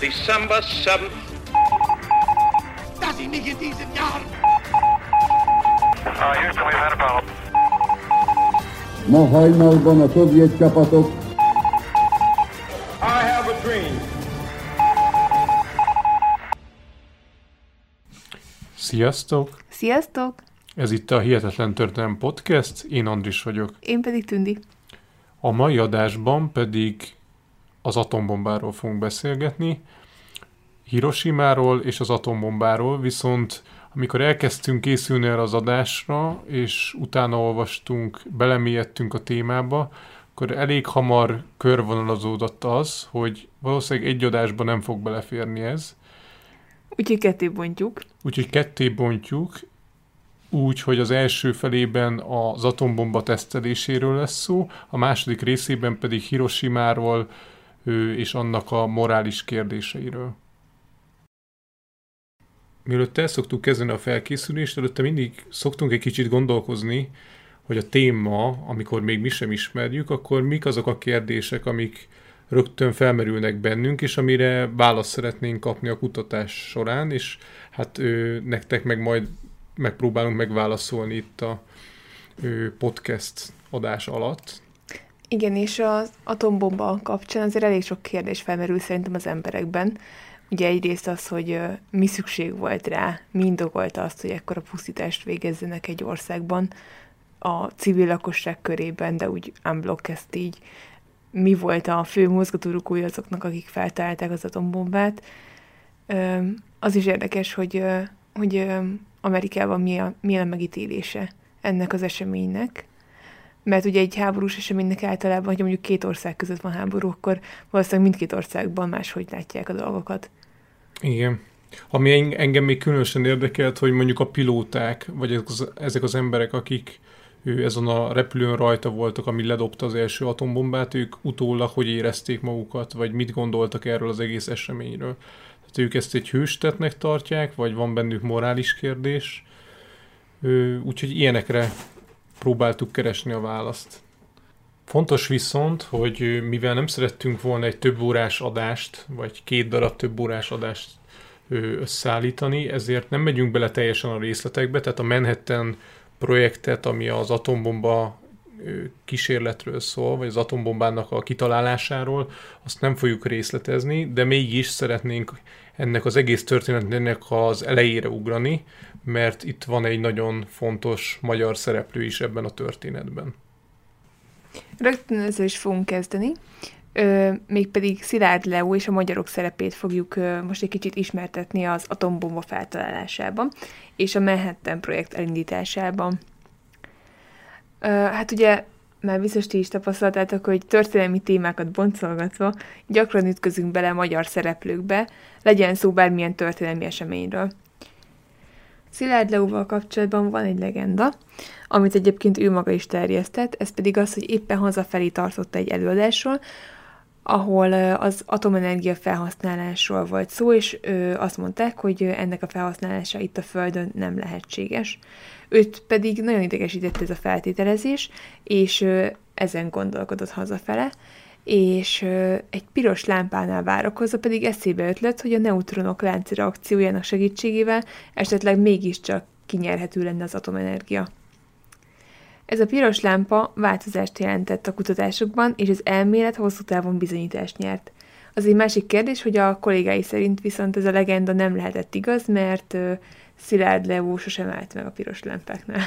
December 7th. Dass ich mich in diesen Jahren Uh, Houston, we've had a problem. Ma hajnalban a szovjet csapatok I have a dream. Sziasztok! Sziasztok! Ez itt a Hihetetlen Történelem Podcast, én Andris vagyok. Én pedig Tündi. A mai adásban pedig az atombombáról fogunk beszélgetni, Hiroshimáról és az atombombáról, viszont amikor elkezdtünk készülni erre az adásra, és utána olvastunk, belemélyedtünk a témába, akkor elég hamar körvonalazódott az, hogy valószínűleg egy adásban nem fog beleférni ez, Úgyhogy ketté bontjuk. Úgyhogy ketté bontjuk, úgy, hogy az első felében az atombomba teszteléséről lesz szó, a második részében pedig Hiroshimáról ö, és annak a morális kérdéseiről. Mielőtt el szoktuk kezdeni a felkészülést, előtte mindig szoktunk egy kicsit gondolkozni, hogy a téma, amikor még mi sem ismerjük, akkor mik azok a kérdések, amik rögtön felmerülnek bennünk, és amire választ szeretnénk kapni a kutatás során, és hát ő, nektek meg majd megpróbálunk megválaszolni itt a ő, podcast adás alatt. Igen, és az atombomba kapcsán azért elég sok kérdés felmerül szerintem az emberekben. Ugye egyrészt az, hogy mi szükség volt rá, mi indokolta azt, hogy ekkora pusztítást végezzenek egy országban a civil lakosság körében, de úgy unblock ezt így mi volt a fő mozgatórugója azoknak, akik feltalálták az atombombát. Az is érdekes, hogy, hogy Amerikában mi a, milyen a megítélése ennek az eseménynek. Mert ugye egy háborús eseménynek általában, hogy mondjuk két ország között van háború, akkor valószínűleg mindkét országban máshogy látják a dolgokat. Igen. Ami en- engem még különösen érdekelt, hogy mondjuk a pilóták, vagy ezek az, emberek, akik ő, ezen a repülőn rajta voltak, ami ledobta az első atombombát, ők utólag hogy érezték magukat, vagy mit gondoltak erről az egész eseményről. Tehát ők ezt egy hőstetnek tartják, vagy van bennük morális kérdés. Úgyhogy ilyenekre próbáltuk keresni a választ. Fontos viszont, hogy mivel nem szerettünk volna egy több órás adást, vagy két darab több órás adást összeállítani, ezért nem megyünk bele teljesen a részletekbe, tehát a Manhattan projektet, ami az atombomba kísérletről szól, vagy az atombombának a kitalálásáról, azt nem fogjuk részletezni, de mégis szeretnénk ennek az egész történetnek az elejére ugrani, mert itt van egy nagyon fontos magyar szereplő is ebben a történetben. Rögtön ezzel is fogunk kezdeni. Ö, mégpedig Szilárd Leo és a magyarok szerepét fogjuk ö, most egy kicsit ismertetni az atombomba feltalálásában és a Manhattan projekt elindításában. Ö, hát ugye már biztos ti is tapasztaltátok, hogy történelmi témákat boncolgatva gyakran ütközünk bele magyar szereplőkbe, legyen szó bármilyen történelmi eseményről. Szilárd Leóval kapcsolatban van egy legenda, amit egyébként ő maga is terjesztett, ez pedig az, hogy éppen hazafelé tartotta egy előadásról, ahol az atomenergia felhasználásról volt szó, és azt mondták, hogy ennek a felhasználása itt a Földön nem lehetséges. Őt pedig nagyon idegesített ez a feltételezés, és ezen gondolkodott hazafele, és egy piros lámpánál várakozva pedig eszébe ötlött, hogy a neutronok lánci reakciójának segítségével esetleg mégiscsak kinyerhető lenne az atomenergia. Ez a piros lámpa változást jelentett a kutatásokban, és az elmélet hosszú távon bizonyítást nyert. Az egy másik kérdés, hogy a kollégái szerint viszont ez a legenda nem lehetett igaz, mert Szilárd Leó sosem állt meg a piros lámpáknál.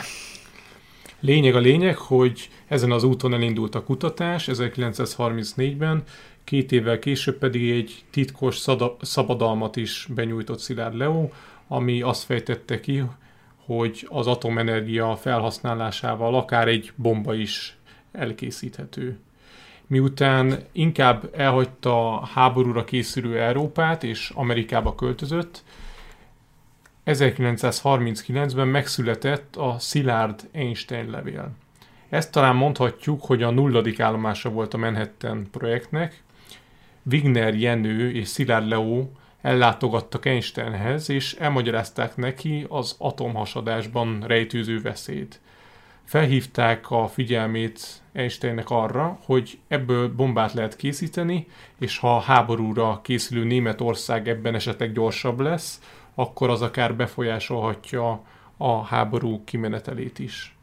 Lényeg a lényeg, hogy ezen az úton elindult a kutatás 1934-ben, két évvel később pedig egy titkos szabadalmat is benyújtott Szilárd Leo, ami azt fejtette ki, hogy az atomenergia felhasználásával akár egy bomba is elkészíthető. Miután inkább elhagyta háborúra készülő Európát és Amerikába költözött, 1939-ben megszületett a Szilárd-Einstein levél. Ezt talán mondhatjuk, hogy a nulladik állomása volt a Manhattan projektnek. Wigner Jenő és Szilárd Leo ellátogattak Einsteinhez, és elmagyarázták neki az atomhasadásban rejtőző veszélyt. felhívták a figyelmét Einsteinnek arra, hogy ebből bombát lehet készíteni, és ha a háborúra készülő Németország ebben esetleg gyorsabb lesz, akkor az akár befolyásolhatja a háború kimenetelét is.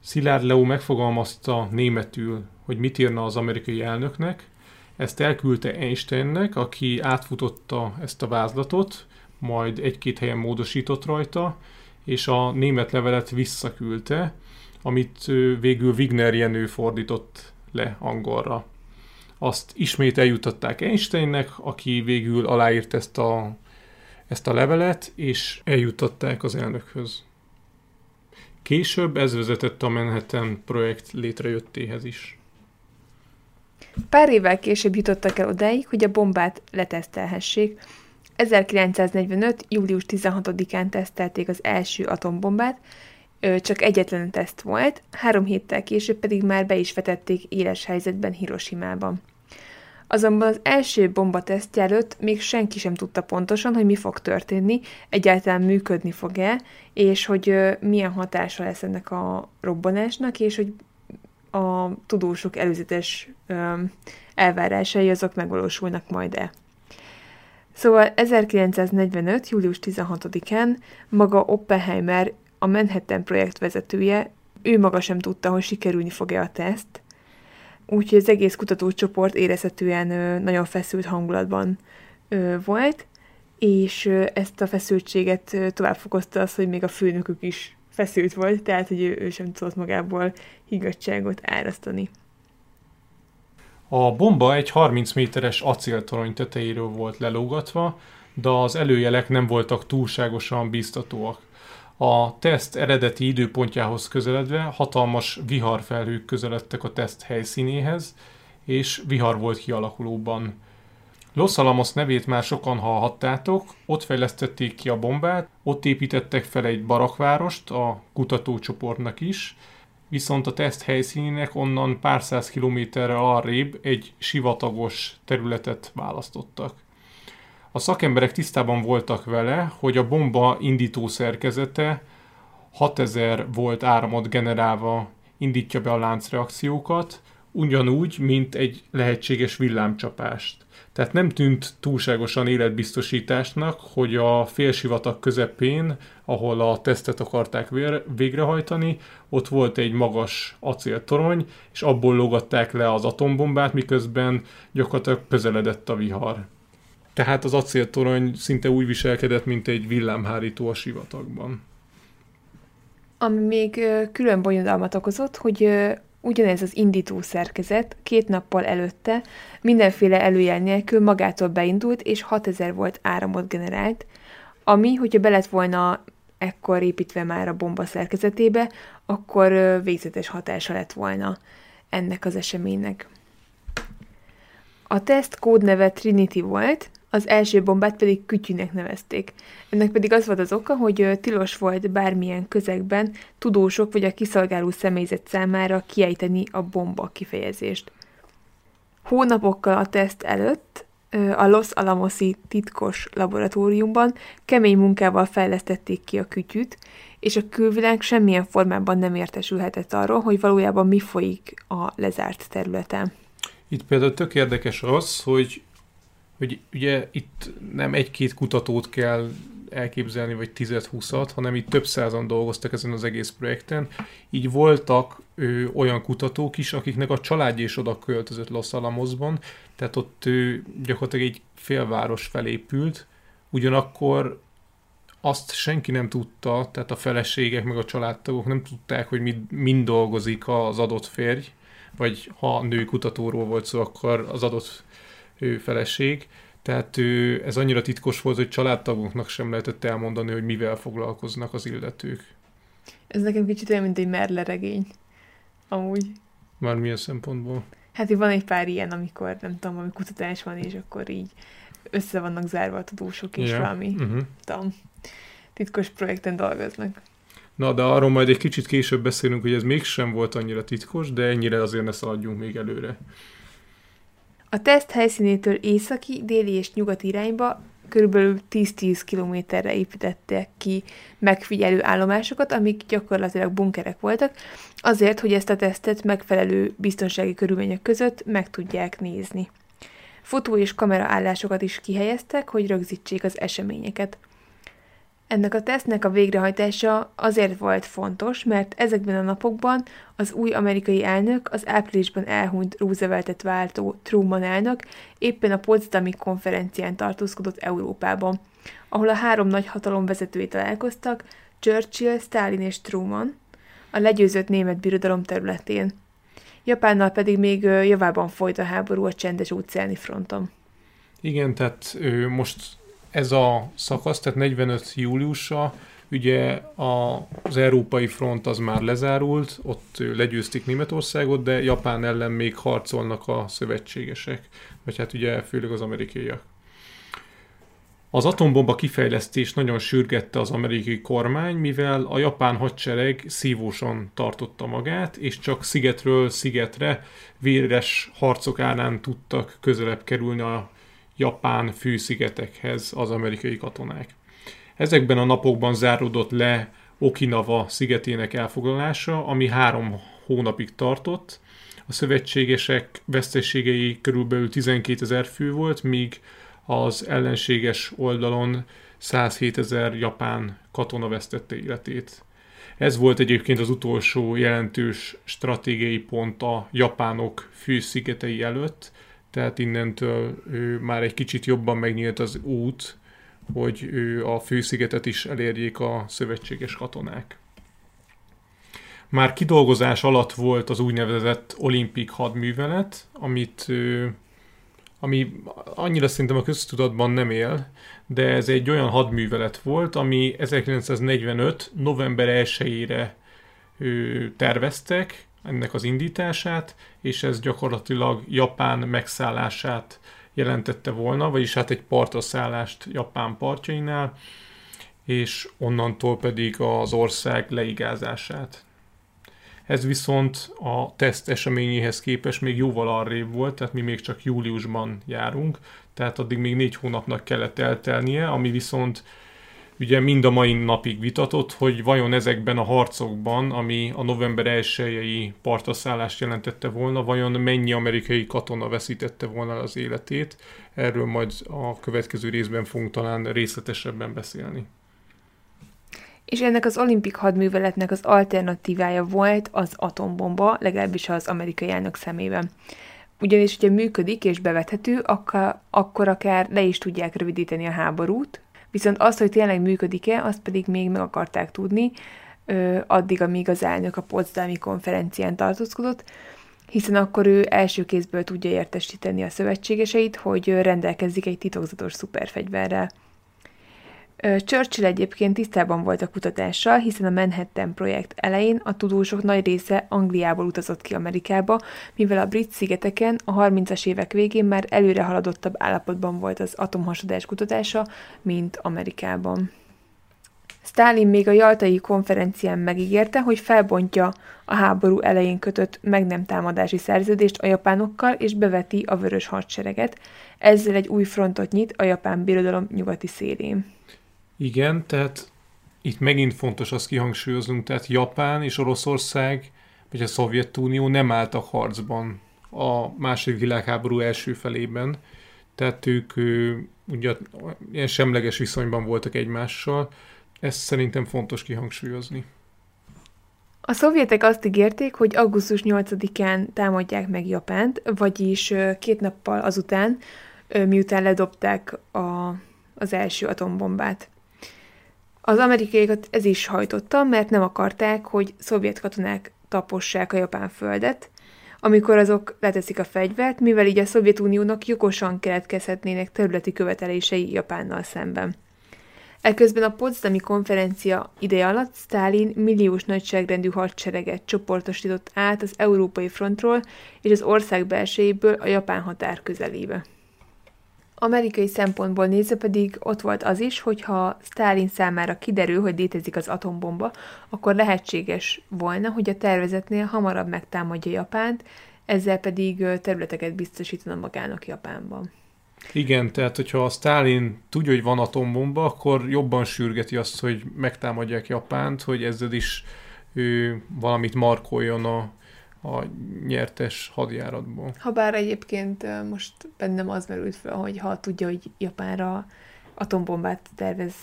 Szilárd Leo megfogalmazta németül, hogy mit írna az amerikai elnöknek, ezt elküldte Einsteinnek, aki átfutotta ezt a vázlatot, majd egy-két helyen módosított rajta, és a német levelet visszaküldte, amit végül Wigner Jenő fordított le angolra. Azt ismét eljutották Einsteinnek, aki végül aláírt ezt a, ezt a levelet, és eljutották az elnökhöz. Később ez vezetett a Manhattan projekt létrejöttéhez is. Pár évvel később jutottak el odáig, hogy a bombát letesztelhessék. 1945. július 16-án tesztelték az első atombombát, csak egyetlen teszt volt, három héttel később pedig már be is vetették éles helyzetben Hiroshima-ban. Azonban az első bombateszt előtt még senki sem tudta pontosan, hogy mi fog történni, egyáltalán működni fog-e, és hogy milyen hatása lesz ennek a robbanásnak, és hogy a tudósok előzetes elvárásai azok megvalósulnak majd-e. Szóval 1945. július 16-án maga Oppenheimer, a Manhattan projekt vezetője, ő maga sem tudta, hogy sikerülni fog-e a teszt, úgyhogy az egész kutatócsoport érezhetően nagyon feszült hangulatban volt, és ezt a feszültséget tovább fokozta az, hogy még a főnökük is feszült volt, tehát hogy ő, ő sem tudott magából higgadságot árasztani. A bomba egy 30 méteres acéltorony tetejéről volt lelógatva, de az előjelek nem voltak túlságosan biztatóak. A teszt eredeti időpontjához közeledve hatalmas viharfelhők közeledtek a teszt helyszínéhez, és vihar volt kialakulóban. Los Alamos nevét már sokan hallhattátok, ott fejlesztették ki a bombát, ott építettek fel egy barakvárost a kutatócsoportnak is, viszont a teszt helyszínének onnan pár száz kilométerre arrébb egy sivatagos területet választottak. A szakemberek tisztában voltak vele, hogy a bomba indító szerkezete 6000 volt áramot generálva indítja be a láncreakciókat, ugyanúgy, mint egy lehetséges villámcsapást. Tehát nem tűnt túlságosan életbiztosításnak, hogy a félsivatag közepén, ahol a tesztet akarták végrehajtani, ott volt egy magas acéltorony, és abból logatták le az atombombát, miközben gyakorlatilag közeledett a vihar. Tehát az acéltorony szinte úgy viselkedett, mint egy villámhárító a sivatagban. Ami még külön bonyodalmat okozott, hogy ugyanez az indító szerkezet két nappal előtte mindenféle előjel nélkül magától beindult, és 6000 volt áramot generált, ami, hogyha be volna ekkor építve már a bomba szerkezetébe, akkor végzetes hatása lett volna ennek az eseménynek. A teszt kódneve Trinity volt, az első bombát pedig kütyűnek nevezték. Ennek pedig az volt az oka, hogy tilos volt bármilyen közegben tudósok vagy a kiszolgáló személyzet számára kiejteni a bomba kifejezést. Hónapokkal a teszt előtt a Los Alamosi titkos laboratóriumban kemény munkával fejlesztették ki a kütyüt, és a külvilág semmilyen formában nem értesülhetett arról, hogy valójában mi folyik a lezárt területen. Itt például tök érdekes az, hogy hogy ugye itt nem egy-két kutatót kell elképzelni, vagy 10-20-at, hanem itt több százan dolgoztak ezen az egész projekten. Így voltak ö, olyan kutatók is, akiknek a családja is oda költözött Los Alamosban, tehát ott ö, gyakorlatilag egy félváros felépült, ugyanakkor azt senki nem tudta, tehát a feleségek meg a családtagok nem tudták, hogy mind, mind dolgozik az adott férj, vagy ha nő kutatóról volt szó, akkor az adott ő feleség, tehát ő, ez annyira titkos volt, hogy családtagunknak sem lehetett elmondani, hogy mivel foglalkoznak az illetők. Ez nekem kicsit olyan, mint egy Merle regény. Amúgy. Már milyen szempontból? Hát van egy pár ilyen, amikor nem tudom, ami kutatás van, és akkor így össze vannak zárva a tudósok, és yeah. valami uh-huh. tudom, titkos projekten dolgoznak. Na, de arról majd egy kicsit később beszélünk, hogy ez mégsem volt annyira titkos, de ennyire azért ne szaladjunk még előre. A teszt helyszínétől északi, déli és nyugati irányba körülbelül 10-10 kilométerre építettek ki megfigyelő állomásokat, amik gyakorlatilag bunkerek voltak, azért, hogy ezt a tesztet megfelelő biztonsági körülmények között meg tudják nézni. Fotó és kamera állásokat is kihelyeztek, hogy rögzítsék az eseményeket. Ennek a tesztnek a végrehajtása azért volt fontos, mert ezekben a napokban az új amerikai elnök, az áprilisban elhunyt Rooseveltet váltó Truman elnök éppen a Potsdami konferencián tartózkodott Európában, ahol a három nagy hatalom vezetői találkoztak, Churchill, Stalin és Truman, a legyőzött német birodalom területén. Japánnal pedig még javában folyt a háború a csendes óceáni fronton. Igen, tehát most ez a szakasz, tehát 45 júliusa, ugye az európai front az már lezárult, ott legyőzték Németországot, de Japán ellen még harcolnak a szövetségesek, vagy hát ugye főleg az amerikaiak. Az atombomba kifejlesztés nagyon sürgette az amerikai kormány, mivel a japán hadsereg szívósan tartotta magát, és csak szigetről szigetre véres harcok árán tudtak közelebb kerülni a japán főszigetekhez az amerikai katonák. Ezekben a napokban záródott le Okinawa szigetének elfoglalása, ami három hónapig tartott. A szövetségesek veszteségei körülbelül 12 ezer fő volt, míg az ellenséges oldalon 107 ezer japán katona vesztette életét. Ez volt egyébként az utolsó jelentős stratégiai pont a japánok főszigetei előtt, tehát innentől ő már egy kicsit jobban megnyílt az út, hogy ő a főszigetet is elérjék a szövetséges katonák. Már kidolgozás alatt volt az úgynevezett olimpik hadművelet, amit ami annyira szerintem a köztudatban nem él, de ez egy olyan hadművelet volt, ami 1945. november 1-ére terveztek, ennek az indítását, és ez gyakorlatilag Japán megszállását jelentette volna, vagyis hát egy partaszállást Japán partjainál, és onnantól pedig az ország leigázását. Ez viszont a teszt eseményéhez képest még jóval arrébb volt, tehát mi még csak júliusban járunk, tehát addig még négy hónapnak kellett eltelnie, ami viszont ugye mind a mai napig vitatott, hogy vajon ezekben a harcokban, ami a november 1 partaszállást jelentette volna, vajon mennyi amerikai katona veszítette volna az életét. Erről majd a következő részben fogunk talán részletesebben beszélni. És ennek az olimpik hadműveletnek az alternatívája volt az atombomba, legalábbis az amerikai elnök szemében. Ugyanis, hogyha működik és bevethető, akkor akár le is tudják rövidíteni a háborút, Viszont azt, hogy tényleg működik-e, azt pedig még meg akarták tudni, addig, amíg az elnök a Potsdami konferencián tartózkodott, hiszen akkor ő első kézből tudja értesíteni a szövetségeseit, hogy rendelkezik egy titokzatos szuperfegyverrel. Churchill egyébként tisztában volt a kutatással, hiszen a Manhattan projekt elején a tudósok nagy része Angliából utazott ki Amerikába, mivel a brit szigeteken a 30-as évek végén már előre haladottabb állapotban volt az atomhasadás kutatása, mint Amerikában. Stalin még a Jaltai konferencián megígérte, hogy felbontja a háború elején kötött meg nem támadási szerződést a japánokkal, és beveti a vörös hadsereget. Ezzel egy új frontot nyit a japán birodalom nyugati szélén. Igen, tehát itt megint fontos azt kihangsúlyoznunk, tehát Japán és Oroszország, vagy a Szovjetunió nem álltak harcban a második világháború első felében, tehát ők ugye ilyen semleges viszonyban voltak egymással, ezt szerintem fontos kihangsúlyozni. A szovjetek azt ígérték, hogy augusztus 8-án támadják meg Japánt, vagyis két nappal azután, miután ledobták a, az első atombombát. Az amerikaiakat ez is hajtotta, mert nem akarták, hogy szovjet katonák tapossák a japán földet, amikor azok leteszik a fegyvert, mivel így a Szovjetuniónak jogosan keletkezhetnének területi követelései Japánnal szemben. Eközben a Potsdami konferencia ideje alatt Stalin milliós nagyságrendű hadsereget csoportosított át az európai frontról és az ország belsejéből a japán határ közelébe. Amerikai szempontból nézve pedig ott volt az is, hogyha Stalin számára kiderül, hogy létezik az atombomba, akkor lehetséges volna, hogy a tervezetnél hamarabb megtámadja Japánt, ezzel pedig területeket biztosítana magának Japánban. Igen, tehát hogyha a Stalin tudja, hogy van atombomba, akkor jobban sürgeti azt, hogy megtámadják Japánt, hogy ezzel is ő valamit markoljon a, a nyertes hadjáratból. Habár egyébként most bennem az merült fel, hogy ha tudja, hogy Japánra atombombát tervez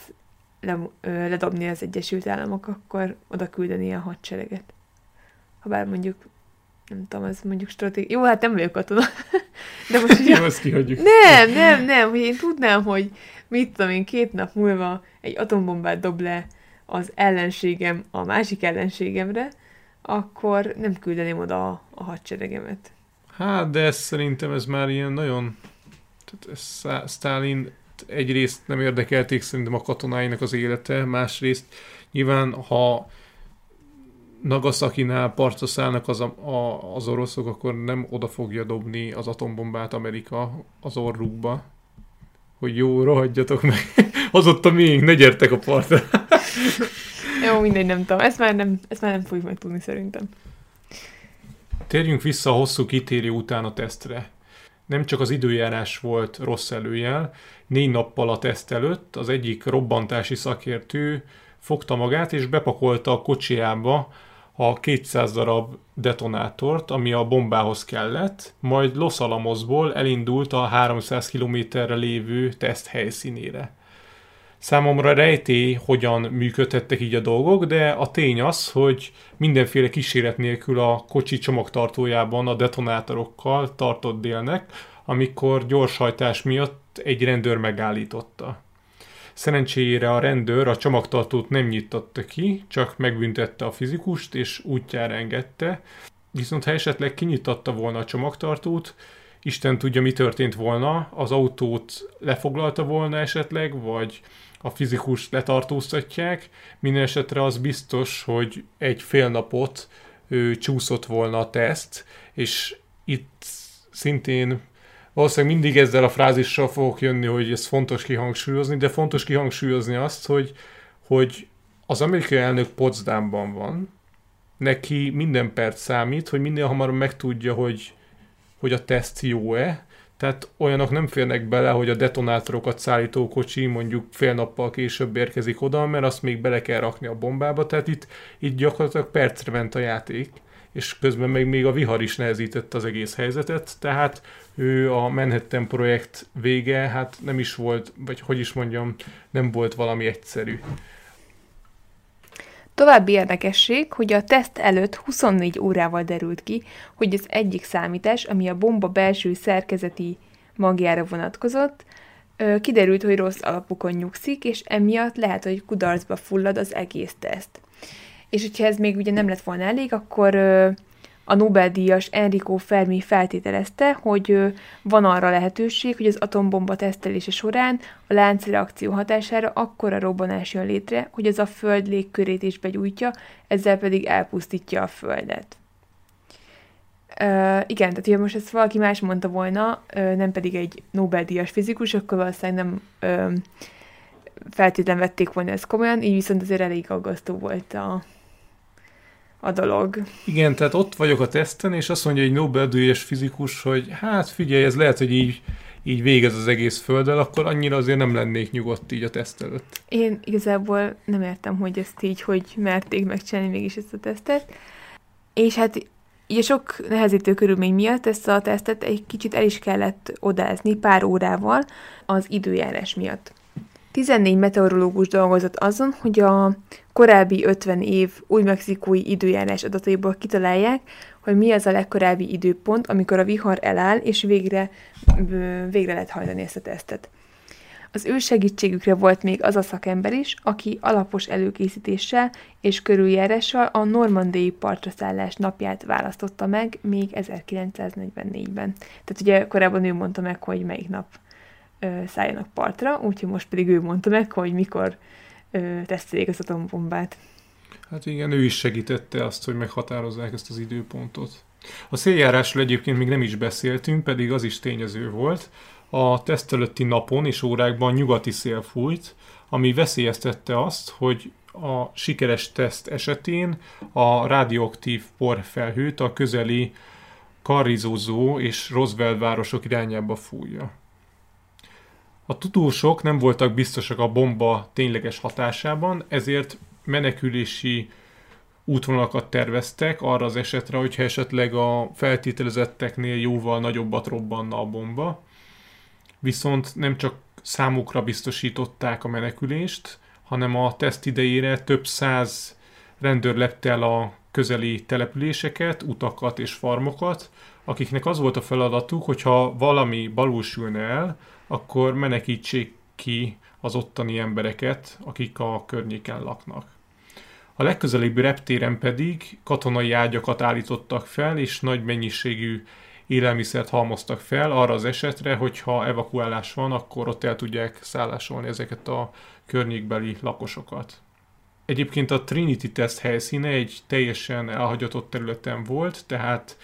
le, ö, ledobni az Egyesült Államok, akkor oda küldeni a hadsereget. Habár mondjuk nem tudom, ez mondjuk stratégia. Jó, hát nem vagyok katona. De most ugye... Jó, ezt kihagyjuk. Nem, nem, nem, hogy én tudnám, hogy mit tudom én, két nap múlva egy atombombát dob le az ellenségem a másik ellenségemre, akkor nem küldeném oda a, a hadseregemet. Hát, de ez szerintem ez már ilyen nagyon... Tehát ez Stalin egyrészt nem érdekelték szerintem a katonáinak az élete, másrészt nyilván, ha Nagasaki-nál partra szállnak az, a, a, az oroszok, akkor nem oda fogja dobni az atombombát Amerika az orrukba, hogy jó, rohadjatok meg, az ott a miénk, ne gyertek a partra. jó, mindegy, nem tudom. Ezt már nem, ezt már nem fogjuk meg tudni szerintem. Térjünk vissza a hosszú kitérő után a tesztre. Nem csak az időjárás volt rossz előjel, négy nappal a teszt előtt az egyik robbantási szakértő fogta magát és bepakolta a kocsiába a 200 darab detonátort, ami a bombához kellett, majd Los Alamosból elindult a 300 kilométerre lévő teszt helyszínére. Számomra rejtély, hogyan működhettek így a dolgok, de a tény az, hogy mindenféle kíséret nélkül a kocsi csomagtartójában a detonátorokkal tartott délnek, amikor gyorshajtás miatt egy rendőr megállította. Szerencsére a rendőr a csomagtartót nem nyitotta ki, csak megbüntette a fizikust, és útjára engedte. Viszont ha esetleg kinyitatta volna a csomagtartót, Isten tudja, mi történt volna, az autót lefoglalta volna esetleg, vagy a fizikus letartóztatják. Minden esetre az biztos, hogy egy fél napot ő, csúszott volna a teszt, és itt szintén valószínűleg mindig ezzel a frázissal fogok jönni, hogy ez fontos kihangsúlyozni, de fontos kihangsúlyozni azt, hogy, hogy az amerikai elnök Potsdamban van, neki minden perc számít, hogy minél hamarabb megtudja, hogy, hogy a teszt jó-e, tehát olyanok nem férnek bele, hogy a detonátorokat szállító kocsi mondjuk fél nappal később érkezik oda, mert azt még bele kell rakni a bombába, tehát itt, itt gyakorlatilag percre ment a játék, és közben meg még a vihar is nehezített az egész helyzetet, tehát ő a Manhattan projekt vége, hát nem is volt, vagy hogy is mondjam, nem volt valami egyszerű. További érdekesség, hogy a teszt előtt 24 órával derült ki, hogy az egyik számítás, ami a bomba belső szerkezeti magjára vonatkozott, kiderült, hogy rossz alapokon nyugszik, és emiatt lehet, hogy kudarcba fullad az egész teszt. És hogyha ez még ugye nem lett volna elég, akkor a Nobel-díjas Enrico Fermi feltételezte, hogy van arra lehetőség, hogy az atombomba tesztelése során a láncreakció hatására akkora robbanás jön létre, hogy az a Föld légkörét is begyújtja, ezzel pedig elpusztítja a Földet. Uh, igen, tehát ha most ezt valaki más mondta volna, uh, nem pedig egy Nobel-díjas fizikus, akkor valószínűleg nem uh, feltétlen vették volna ezt komolyan, így viszont azért elég aggasztó volt a, a dolog. Igen, tehát ott vagyok a teszten, és azt mondja egy Nobel-díjas fizikus, hogy hát figyelj, ez lehet, hogy így, így végez az egész földdel, akkor annyira azért nem lennék nyugodt így a teszt előtt. Én igazából nem értem, hogy ezt így, hogy merték megcsinálni mégis ezt a tesztet. És hát így a sok nehezítő körülmény miatt ezt a tesztet egy kicsit el is kellett odázni pár órával az időjárás miatt. 14 meteorológus dolgozott azon, hogy a korábbi 50 év új-mexikói időjárás adataiból kitalálják, hogy mi az a legkorábbi időpont, amikor a vihar eláll, és végre, végre lehet hajtani ezt a tesztet. Az ő segítségükre volt még az a szakember is, aki alapos előkészítéssel és körüljárással a normandiai partraszállás napját választotta meg még 1944-ben. Tehát ugye korábban ő mondta meg, hogy melyik nap szálljanak partra, úgyhogy most pedig ő mondta meg, hogy mikor tesztelik az atombombát. Hát igen, ő is segítette azt, hogy meghatározzák ezt az időpontot. A széljárásról egyébként még nem is beszéltünk, pedig az is tényező volt. A teszt előtti napon és órákban nyugati szél fújt, ami veszélyeztette azt, hogy a sikeres teszt esetén a radioaktív porfelhőt a közeli Karizózó és Roswell városok irányába fújja. A tudósok nem voltak biztosak a bomba tényleges hatásában, ezért menekülési útvonalakat terveztek arra az esetre, hogyha esetleg a feltételezetteknél jóval nagyobbat robbanna a bomba. Viszont nem csak számukra biztosították a menekülést, hanem a teszt idejére több száz rendőr lepte el a közeli településeket, utakat és farmokat, akiknek az volt a feladatuk, hogyha valami balúsülne el, akkor menekítsék ki az ottani embereket, akik a környéken laknak. A legközelebbi reptéren pedig katonai ágyakat állítottak fel, és nagy mennyiségű élelmiszert halmoztak fel arra az esetre, hogyha evakuálás van, akkor ott el tudják szállásolni ezeket a környékbeli lakosokat. Egyébként a Trinity Test helyszíne egy teljesen elhagyatott területen volt, tehát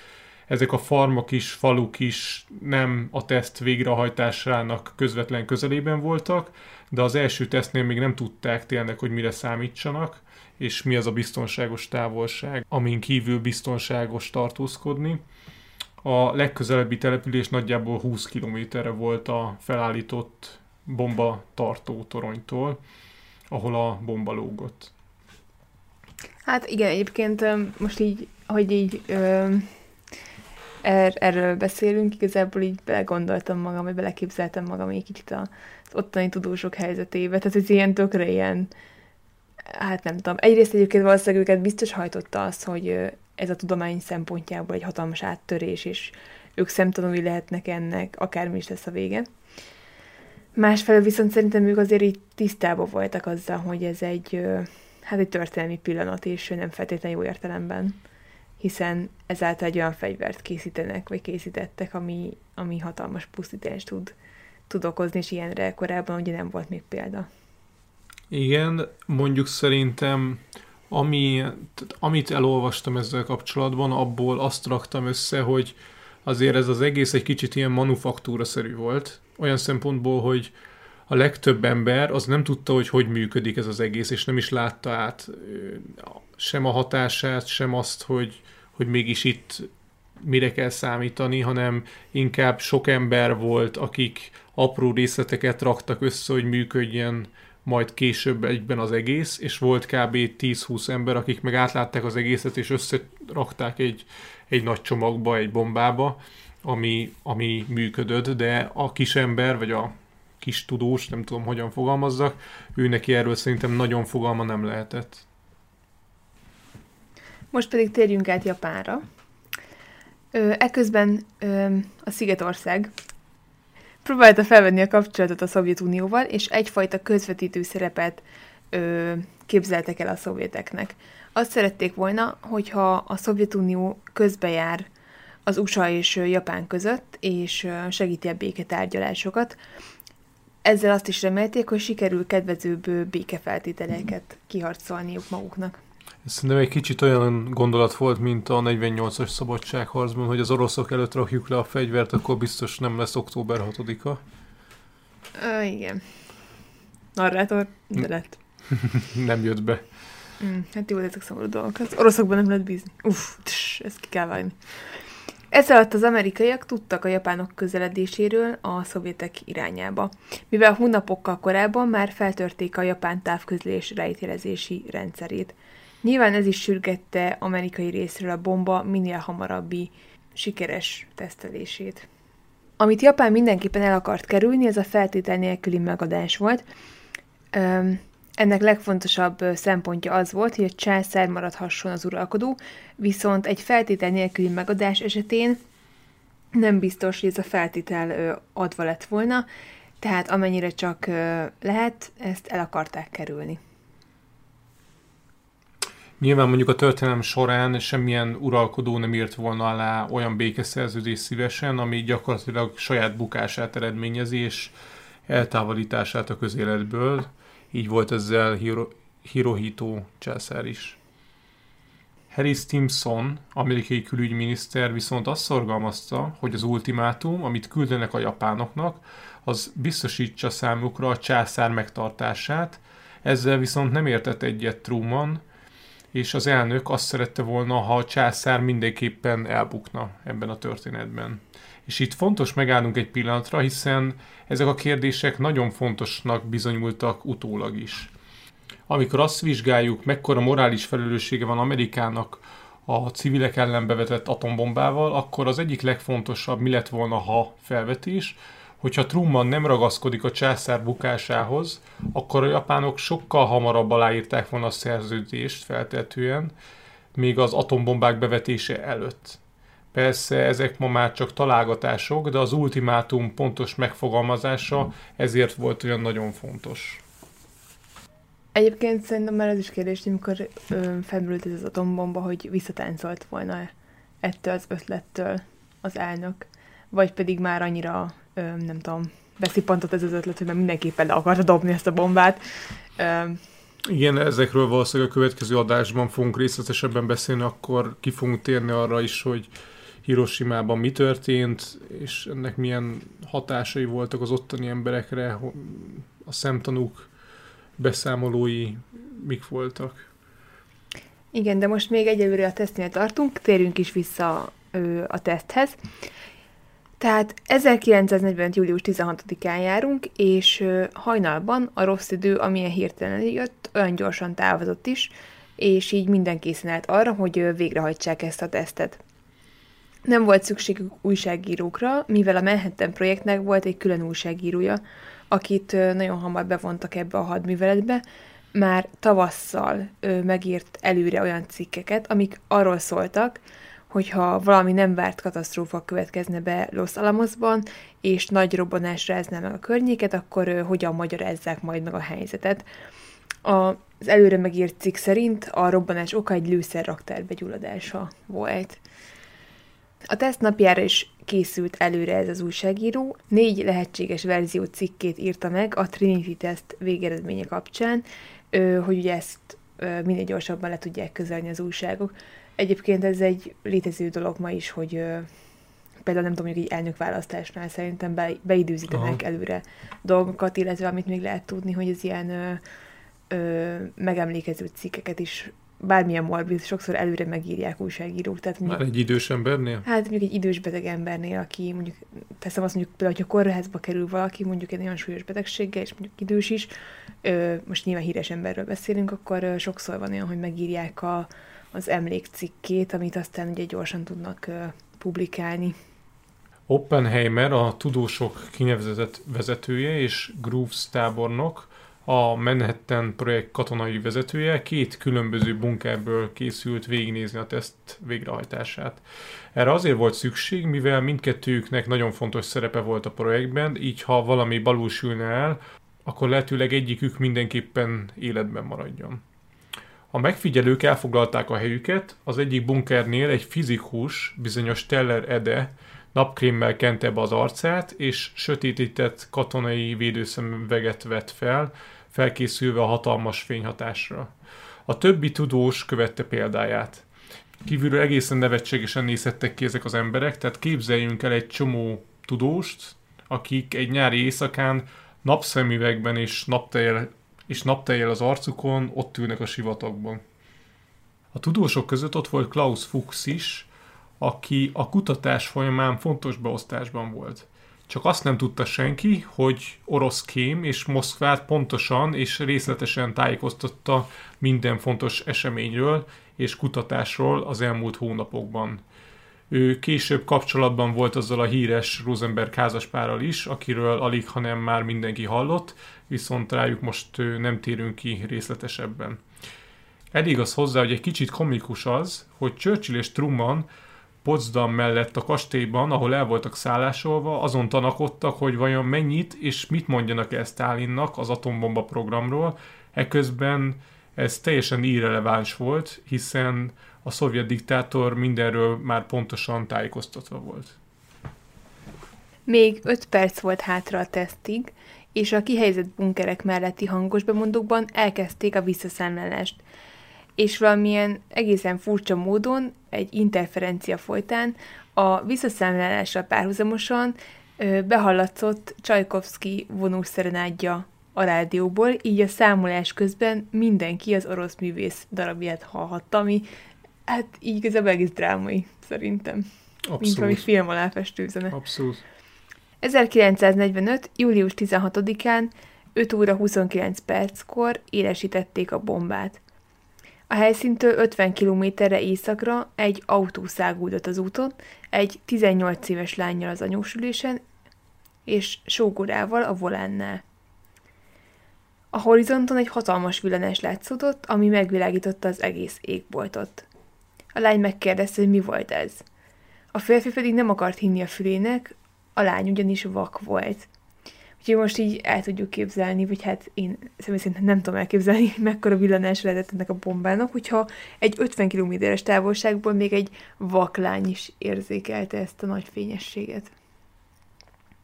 ezek a farmok is, faluk is nem a teszt végrehajtásának közvetlen közelében voltak, de az első tesztnél még nem tudták tényleg, hogy mire számítsanak, és mi az a biztonságos távolság, amin kívül biztonságos tartózkodni. A legközelebbi település nagyjából 20 kilométerre volt a felállított bomba tartó toronytól, ahol a bomba lógott. Hát igen, egyébként most így, hogy így ö, er, erről beszélünk, igazából így belegondoltam magam, vagy beleképzeltem magam egy kicsit az ottani tudósok helyzetébe. Tehát ez ilyen tökre ilyen, hát nem tudom. Egyrészt egyébként valószínűleg őket biztos hajtotta az, hogy ez a tudomány szempontjából egy hatalmas áttörés, és ők szemtanúi lehetnek ennek, akármi is lesz a vége. Másfelől viszont szerintem ők azért így tisztában voltak azzal, hogy ez egy, hát egy történelmi pillanat, és nem feltétlenül jó értelemben, hiszen ezáltal egy olyan fegyvert készítenek, vagy készítettek, ami, ami hatalmas pusztítást tud, tud okozni, és ilyenre korábban ugye nem volt még példa. Igen, mondjuk szerintem ami, amit elolvastam ezzel kapcsolatban, abból azt raktam össze, hogy azért ez az egész egy kicsit ilyen manufaktúra-szerű volt, olyan szempontból, hogy a legtöbb ember az nem tudta, hogy hogy működik ez az egész, és nem is látta át sem a hatását, sem azt, hogy, hogy mégis itt mire kell számítani, hanem inkább sok ember volt, akik apró részleteket raktak össze, hogy működjen majd később egyben az egész, és volt kb. 10-20 ember, akik meg átlátták az egészet, és összerakták egy, egy nagy csomagba, egy bombába, ami, ami működött, de a kis ember, vagy a kis tudós, nem tudom hogyan fogalmazzak, ő neki erről szerintem nagyon fogalma nem lehetett. Most pedig térjünk át Japánra. Ö, eközben ö, a Szigetország próbálta felvenni a kapcsolatot a Szovjetunióval, és egyfajta közvetítő szerepet ö, képzeltek el a szovjeteknek. Azt szerették volna, hogyha a Szovjetunió közbejár az USA és Japán között, és segíti a béketárgyalásokat. Ezzel azt is remélték, hogy sikerül kedvezőbb békefeltételeket kiharcolniuk maguknak. Szerintem egy kicsit olyan gondolat volt, mint a 48-as szabadságharcban, hogy az oroszok előtt rakjuk le a fegyvert, akkor biztos nem lesz október 6-a. Ö, igen. Narrátor, de lett. nem jött be. Mm, hát jó, ezek szomorú dolgok. Az oroszokban nem lehet bízni. Uff, tss, ezt ki kell vágni. Ez alatt az amerikaiak tudtak a japánok közeledéséről a szovjetek irányába, mivel hónapokkal korábban már feltörték a japán távközlés rejtélezési rendszerét. Nyilván ez is sürgette amerikai részről a bomba minél hamarabbi sikeres tesztelését. Amit Japán mindenképpen el akart kerülni, ez a feltétel nélküli megadás volt. Ennek legfontosabb szempontja az volt, hogy a császár maradhasson az uralkodó, viszont egy feltétel nélküli megadás esetén nem biztos, hogy ez a feltétel adva lett volna, tehát amennyire csak lehet, ezt el akarták kerülni. Nyilván mondjuk a történelem során semmilyen uralkodó nem írt volna alá olyan békeszerződés szívesen, ami gyakorlatilag saját bukását eredményezi, és eltávolítását a közéletből. Így volt ezzel Hiro- Hirohito császár is. Harry Stimson, amerikai külügyminiszter viszont azt szorgalmazta, hogy az ultimátum, amit küldenek a japánoknak, az biztosítsa számukra a császár megtartását, ezzel viszont nem értett egyet Truman, és az elnök azt szerette volna, ha a császár mindenképpen elbukna ebben a történetben. És itt fontos megállnunk egy pillanatra, hiszen ezek a kérdések nagyon fontosnak bizonyultak utólag is. Amikor azt vizsgáljuk, mekkora morális felelőssége van Amerikának a civilek ellen bevetett atombombával, akkor az egyik legfontosabb mi lett volna, ha felvetés, hogyha Truman nem ragaszkodik a császár bukásához, akkor a japánok sokkal hamarabb aláírták volna a szerződést feltetően, még az atombombák bevetése előtt. Persze ezek ma már csak találgatások, de az ultimátum pontos megfogalmazása ezért volt olyan nagyon fontos. Egyébként szerintem már az is kérdés, hogy amikor felmerült ez az atombomba, hogy visszatáncolt volna ettől az ötlettől az elnök, vagy pedig már annyira, ö, nem tudom, beszippantott ez az ötlet, hogy már mindenképpen le akarta dobni ezt a bombát. Ö, igen, ezekről valószínűleg a következő adásban fogunk részletesebben beszélni, akkor ki fogunk térni arra is, hogy Hiroshima-ban mi történt, és ennek milyen hatásai voltak az ottani emberekre, a szemtanúk beszámolói mik voltak. Igen, de most még egyelőre a tesztnél tartunk, térjünk is vissza ö, a teszthez. Tehát 1945. július 16-án járunk, és ö, hajnalban a rossz idő, amilyen hirtelen jött, olyan gyorsan távozott is, és így minden készen állt arra, hogy ö, végrehajtsák ezt a tesztet. Nem volt szükségük újságírókra, mivel a Manhattan projektnek volt egy külön újságírója, akit nagyon hamar bevontak ebbe a hadműveletbe, már tavasszal megírt előre olyan cikkeket, amik arról szóltak, hogyha valami nem várt katasztrófa következne be Los Alamosban, és nagy robbanás rázná meg a környéket, akkor ö, hogyan magyarázzák majd meg a helyzetet. Az előre megírt cikk szerint a robbanás oka egy lőszerraktár begyulladása volt. A teszt napjára is készült előre ez az újságíró. Négy lehetséges verzió cikkét írta meg a Trinity teszt végeredménye kapcsán, hogy ugye ezt minél gyorsabban le tudják közelni az újságok. Egyébként ez egy létező dolog ma is, hogy például nem tudom, hogy egy elnökválasztásnál szerintem be, beidőzítenek Aha. előre dolgokat, illetve amit még lehet tudni, hogy az ilyen ö, ö, megemlékező cikkeket is bármilyen morbid, sokszor előre megírják újságírók. Tehát mondjuk, Már egy idős embernél? Hát mondjuk egy idős beteg embernél, aki mondjuk, teszem azt mondjuk például, hogyha kórházba kerül valaki, mondjuk egy nagyon súlyos betegséggel, és mondjuk idős is, ö, most nyilván híres emberről beszélünk, akkor ö, sokszor van olyan, hogy megírják a, az emlékcikkét, amit aztán ugye gyorsan tudnak ö, publikálni. Oppenheimer, a tudósok kinevezett vezetője és Groves tábornok, a Manhattan projekt katonai vezetője két különböző bunkerből készült végignézni a teszt végrehajtását. Erre azért volt szükség, mivel mindkettőjüknek nagyon fontos szerepe volt a projektben, így ha valami balúsülne el, akkor lehetőleg egyikük mindenképpen életben maradjon. A megfigyelők elfoglalták a helyüket, az egyik bunkernél egy fizikus, bizonyos Teller Ede napkrémmel kente be az arcát, és sötétített katonai védőszemüveget vett fel, felkészülve a hatalmas fényhatásra. A többi tudós követte példáját. Kívülről egészen nevetségesen nézhettek ki ezek az emberek, tehát képzeljünk el egy csomó tudóst, akik egy nyári éjszakán napszemüvegben és naptejjel, és naptejjel az arcukon ott ülnek a sivatagban. A tudósok között ott volt Klaus Fuchs is, aki a kutatás folyamán fontos beosztásban volt. Csak azt nem tudta senki, hogy orosz kém és Moszkvát pontosan és részletesen tájékoztatta minden fontos eseményről és kutatásról az elmúlt hónapokban. Ő később kapcsolatban volt azzal a híres Rosenberg házaspárral is, akiről alig, hanem már mindenki hallott, viszont rájuk most nem térünk ki részletesebben. Elég az hozzá, hogy egy kicsit komikus az, hogy Churchill és Truman Potsdam mellett a kastélyban, ahol el voltak szállásolva, azon tanakodtak, hogy vajon mennyit és mit mondjanak el Stalinnak az atombomba programról. Eközben ez teljesen irreleváns volt, hiszen a szovjet diktátor mindenről már pontosan tájékoztatva volt. Még öt perc volt hátra a tesztig, és a kihelyezett bunkerek melletti hangos bemondókban elkezdték a visszaszámlálást és valamilyen egészen furcsa módon egy interferencia folytán a visszaszámlálással párhuzamosan behallatszott Csajkovszki vonós szerenádja a rádióból, így a számolás közben mindenki az orosz művész darabját hallhatta, ami hát így igazából egész drámai, szerintem. Abszolút. Mint valami film alá festő zene. Abszolút. 1945. július 16-án 5 óra 29 perckor élesítették a bombát. A helyszíntől 50 kilométerre északra egy autó száguldott az úton, egy 18 éves lányjal az anyósülésen, és sógorával a volánnál. A horizonton egy hatalmas villanás látszódott, ami megvilágította az egész égboltot. A lány megkérdezte, hogy mi volt ez. A férfi pedig nem akart hinni a fülének, a lány ugyanis vak volt. Úgyhogy most így el tudjuk képzelni, vagy hát én személy szerint nem tudom elképzelni, mekkora villanás lehetett ennek a bombának, hogyha egy 50 kilométeres távolságból még egy vaklány is érzékelte ezt a nagy fényességet.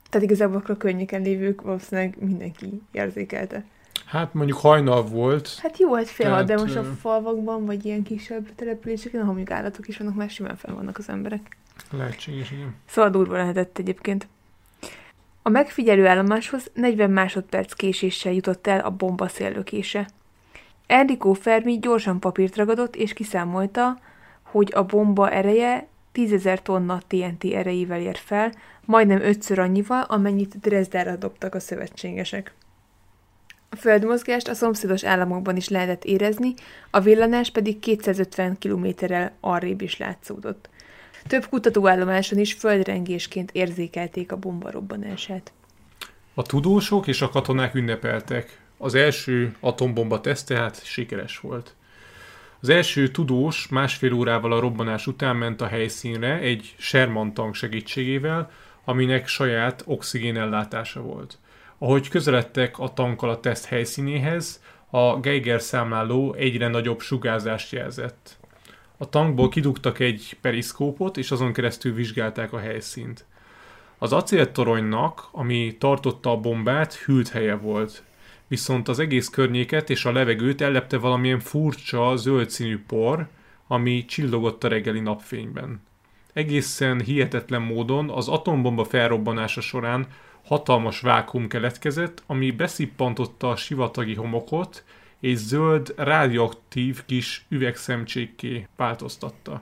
Tehát igazából a környéken lévők valószínűleg mindenki érzékelte. Hát mondjuk hajnal volt. Hát jó, hát fél tehát, de most a falvakban, vagy ilyen kisebb településeken, ahol mondjuk állatok is vannak, már simán fel vannak az emberek. Lehetséges, igen. Szóval durva lehetett egyébként. A megfigyelő állomáshoz 40 másodperc késéssel jutott el a bomba széllökése. Enrico Fermi gyorsan papírt ragadott, és kiszámolta, hogy a bomba ereje 10.000 tonna TNT erejével ér fel, majdnem ötször annyival, amennyit Dresdára dobtak a szövetségesek. A földmozgást a szomszédos államokban is lehetett érezni, a villanás pedig 250 kilométerrel arrébb is látszódott. Több kutatóállomáson is földrengésként érzékelték a bomba robbanását. A tudósok és a katonák ünnepeltek. Az első atombomba teszt tehát sikeres volt. Az első tudós másfél órával a robbanás után ment a helyszínre egy Sherman tank segítségével, aminek saját oxigénellátása volt. Ahogy közeledtek a tankkal a teszt helyszínéhez, a Geiger számláló egyre nagyobb sugárzást jelzett. A tankból kidugtak egy periszkópot, és azon keresztül vizsgálták a helyszínt. Az acéltoronynak, ami tartotta a bombát, hűlt helye volt. Viszont az egész környéket és a levegőt ellepte valamilyen furcsa, zöld színű por, ami csillogott a reggeli napfényben. Egészen hihetetlen módon az atombomba felrobbanása során hatalmas vákum keletkezett, ami beszippantotta a sivatagi homokot, és zöld, radioaktív kis üvegszemcsékké változtatta.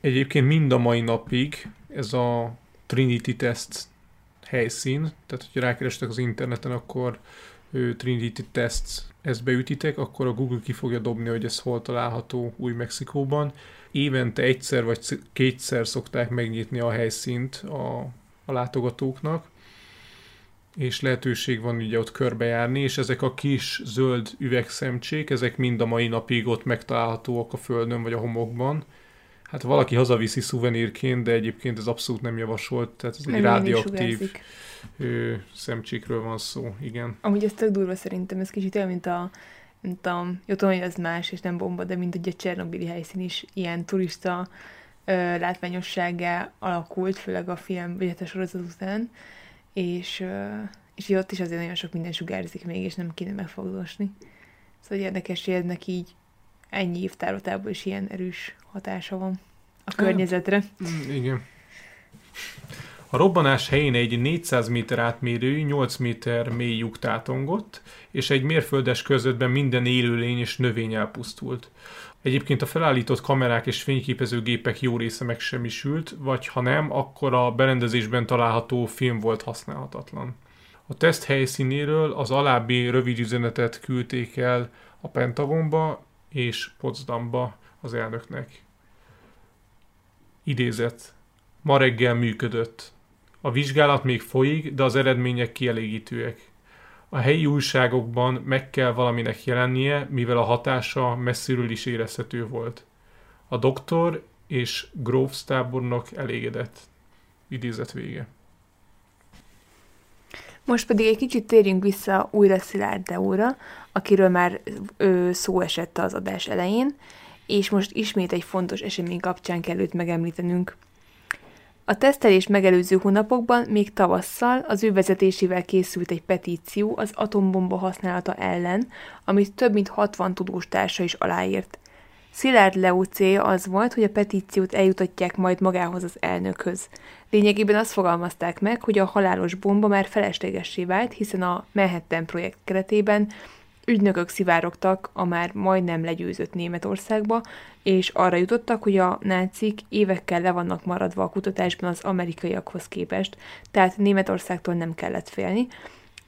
Egyébként mind a mai napig ez a Trinity Test helyszín, tehát hogyha rákerestek az interneten, akkor Trinity Test ezt beütitek, akkor a Google ki fogja dobni, hogy ez hol található Új-Mexikóban. Évente egyszer vagy kétszer szokták megnyitni a helyszínt a, a látogatóknak, és lehetőség van ugye ott körbejárni, és ezek a kis zöld üvegszemcsék, ezek mind a mai napig ott megtalálhatóak a földön vagy a homokban. Hát valaki hazaviszi szuvenírként, de egyébként ez abszolút nem javasolt, tehát ez egy rádióaktív szemcsékről van szó, igen. Amúgy ez tök durva szerintem, ez kicsit olyan, mint a, mint a jó tudom, hogy ez más, és nem bomba, de mint egy a Csernobili helyszín is ilyen turista ö, látványosságá alakult, főleg a film, vagy hát a sorozat után, és, és ott is azért nagyon sok minden sugárzik még, és nem kéne megfogdosni. Szóval érdekes, hogy ennek így ennyi évtárotából is ilyen erős hatása van a környezetre. Mm, igen. A robbanás helyén egy 400 méter átmérő, 8 méter mély lyuk tátongott, és egy mérföldes körzetben minden élőlény és növény elpusztult. Egyébként a felállított kamerák és fényképezőgépek jó része megsemmisült, vagy ha nem, akkor a berendezésben található film volt használhatatlan. A teszt helyszínéről az alábbi rövid üzenetet küldték el a Pentagonba és Potsdamba az elnöknek. Idézet. Ma reggel működött. A vizsgálat még folyik, de az eredmények kielégítőek. A helyi újságokban meg kell valaminek jelennie, mivel a hatása messziről is érezhető volt. A doktor és Groves tábornok elégedett. Idézet vége. Most pedig egy kicsit térjünk vissza újra Szilárd Deóra, akiről már ö, szó esett az adás elején, és most ismét egy fontos esemény kapcsán kell megemlítenünk. A tesztelés megelőző hónapokban, még tavasszal az ő vezetésével készült egy petíció az atombomba használata ellen, amit több mint 60 tudós társa is aláírt. Szilárd Leo célja az volt, hogy a petíciót eljutatják majd magához az elnökhöz. Lényegében azt fogalmazták meg, hogy a halálos bomba már feleslegessé vált, hiszen a Manhattan projekt keretében ügynökök szivárogtak a már majdnem legyőzött Németországba, és arra jutottak, hogy a nácik évekkel le vannak maradva a kutatásban az amerikaiakhoz képest, tehát Németországtól nem kellett félni,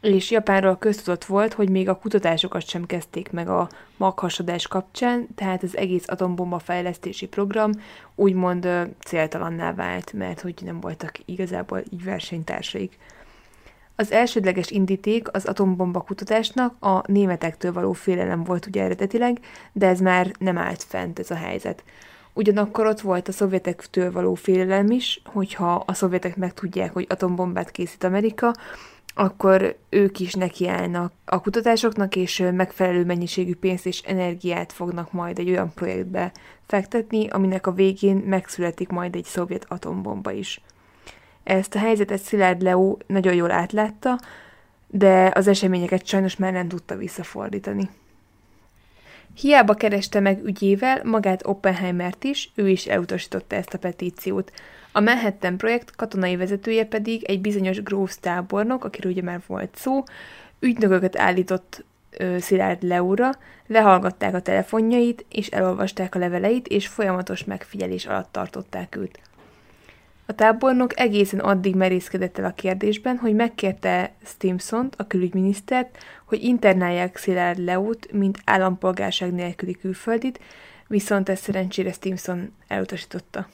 és Japánról köztudott volt, hogy még a kutatásokat sem kezdték meg a maghasadás kapcsán, tehát az egész atombomba fejlesztési program úgymond céltalanná vált, mert hogy nem voltak igazából így versenytársaik. Az elsődleges indíték az atombomba kutatásnak a németektől való félelem volt ugye eredetileg, de ez már nem állt fent ez a helyzet. Ugyanakkor ott volt a szovjetektől való félelem is, hogyha a szovjetek megtudják, hogy atombombát készít Amerika, akkor ők is nekiállnak a kutatásoknak, és megfelelő mennyiségű pénzt és energiát fognak majd egy olyan projektbe fektetni, aminek a végén megszületik majd egy szovjet atombomba is. Ezt a helyzetet Szilárd Leo nagyon jól átlátta, de az eseményeket sajnos már nem tudta visszafordítani. Hiába kereste meg ügyével magát Oppenheimert is, ő is elutasította ezt a petíciót. A Manhattan projekt katonai vezetője pedig egy bizonyos Groves tábornok, akiről ugye már volt szó, ügynököket állított ö, Szilárd Leóra, lehallgatták a telefonjait, és elolvasták a leveleit, és folyamatos megfigyelés alatt tartották őt. A tábornok egészen addig merészkedett el a kérdésben, hogy megkérte Stimson, a külügyminisztert, hogy internálják Szilárd Leót, mint állampolgárság nélküli külföldit, viszont ezt szerencsére Stimson elutasította.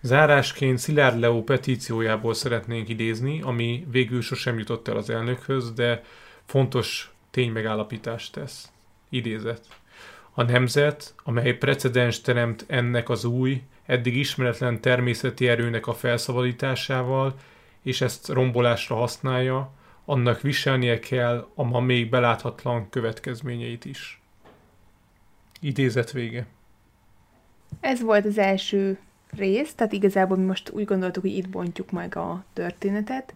Zárásként Szilárd Leó petíciójából szeretnénk idézni, ami végül sosem jutott el az elnökhöz, de fontos ténymegállapítást tesz. Idézet. A nemzet, amely precedens teremt ennek az új, eddig ismeretlen természeti erőnek a felszabadításával, és ezt rombolásra használja, annak viselnie kell a ma még beláthatlan következményeit is. Idézet vége. Ez volt az első rész, tehát igazából mi most úgy gondoltuk, hogy itt bontjuk meg a történetet.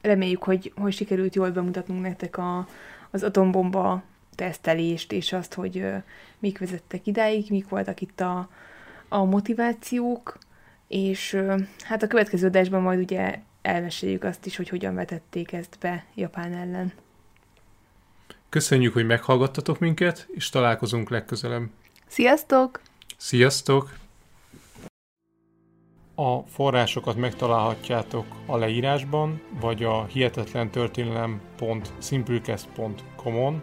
Reméljük, hogy, hogy sikerült jól bemutatnunk nektek a, az atombomba tesztelést, és azt, hogy uh, mik vezettek idáig, mik voltak itt a, a motivációk, és hát a következő adásban majd ugye elmeséljük azt is, hogy hogyan vetették ezt be Japán ellen. Köszönjük, hogy meghallgattatok minket, és találkozunk legközelebb. Sziasztok! Sziasztok! A forrásokat megtalálhatjátok a leírásban, vagy a hihetetlentörténelem.simplecast.com-on.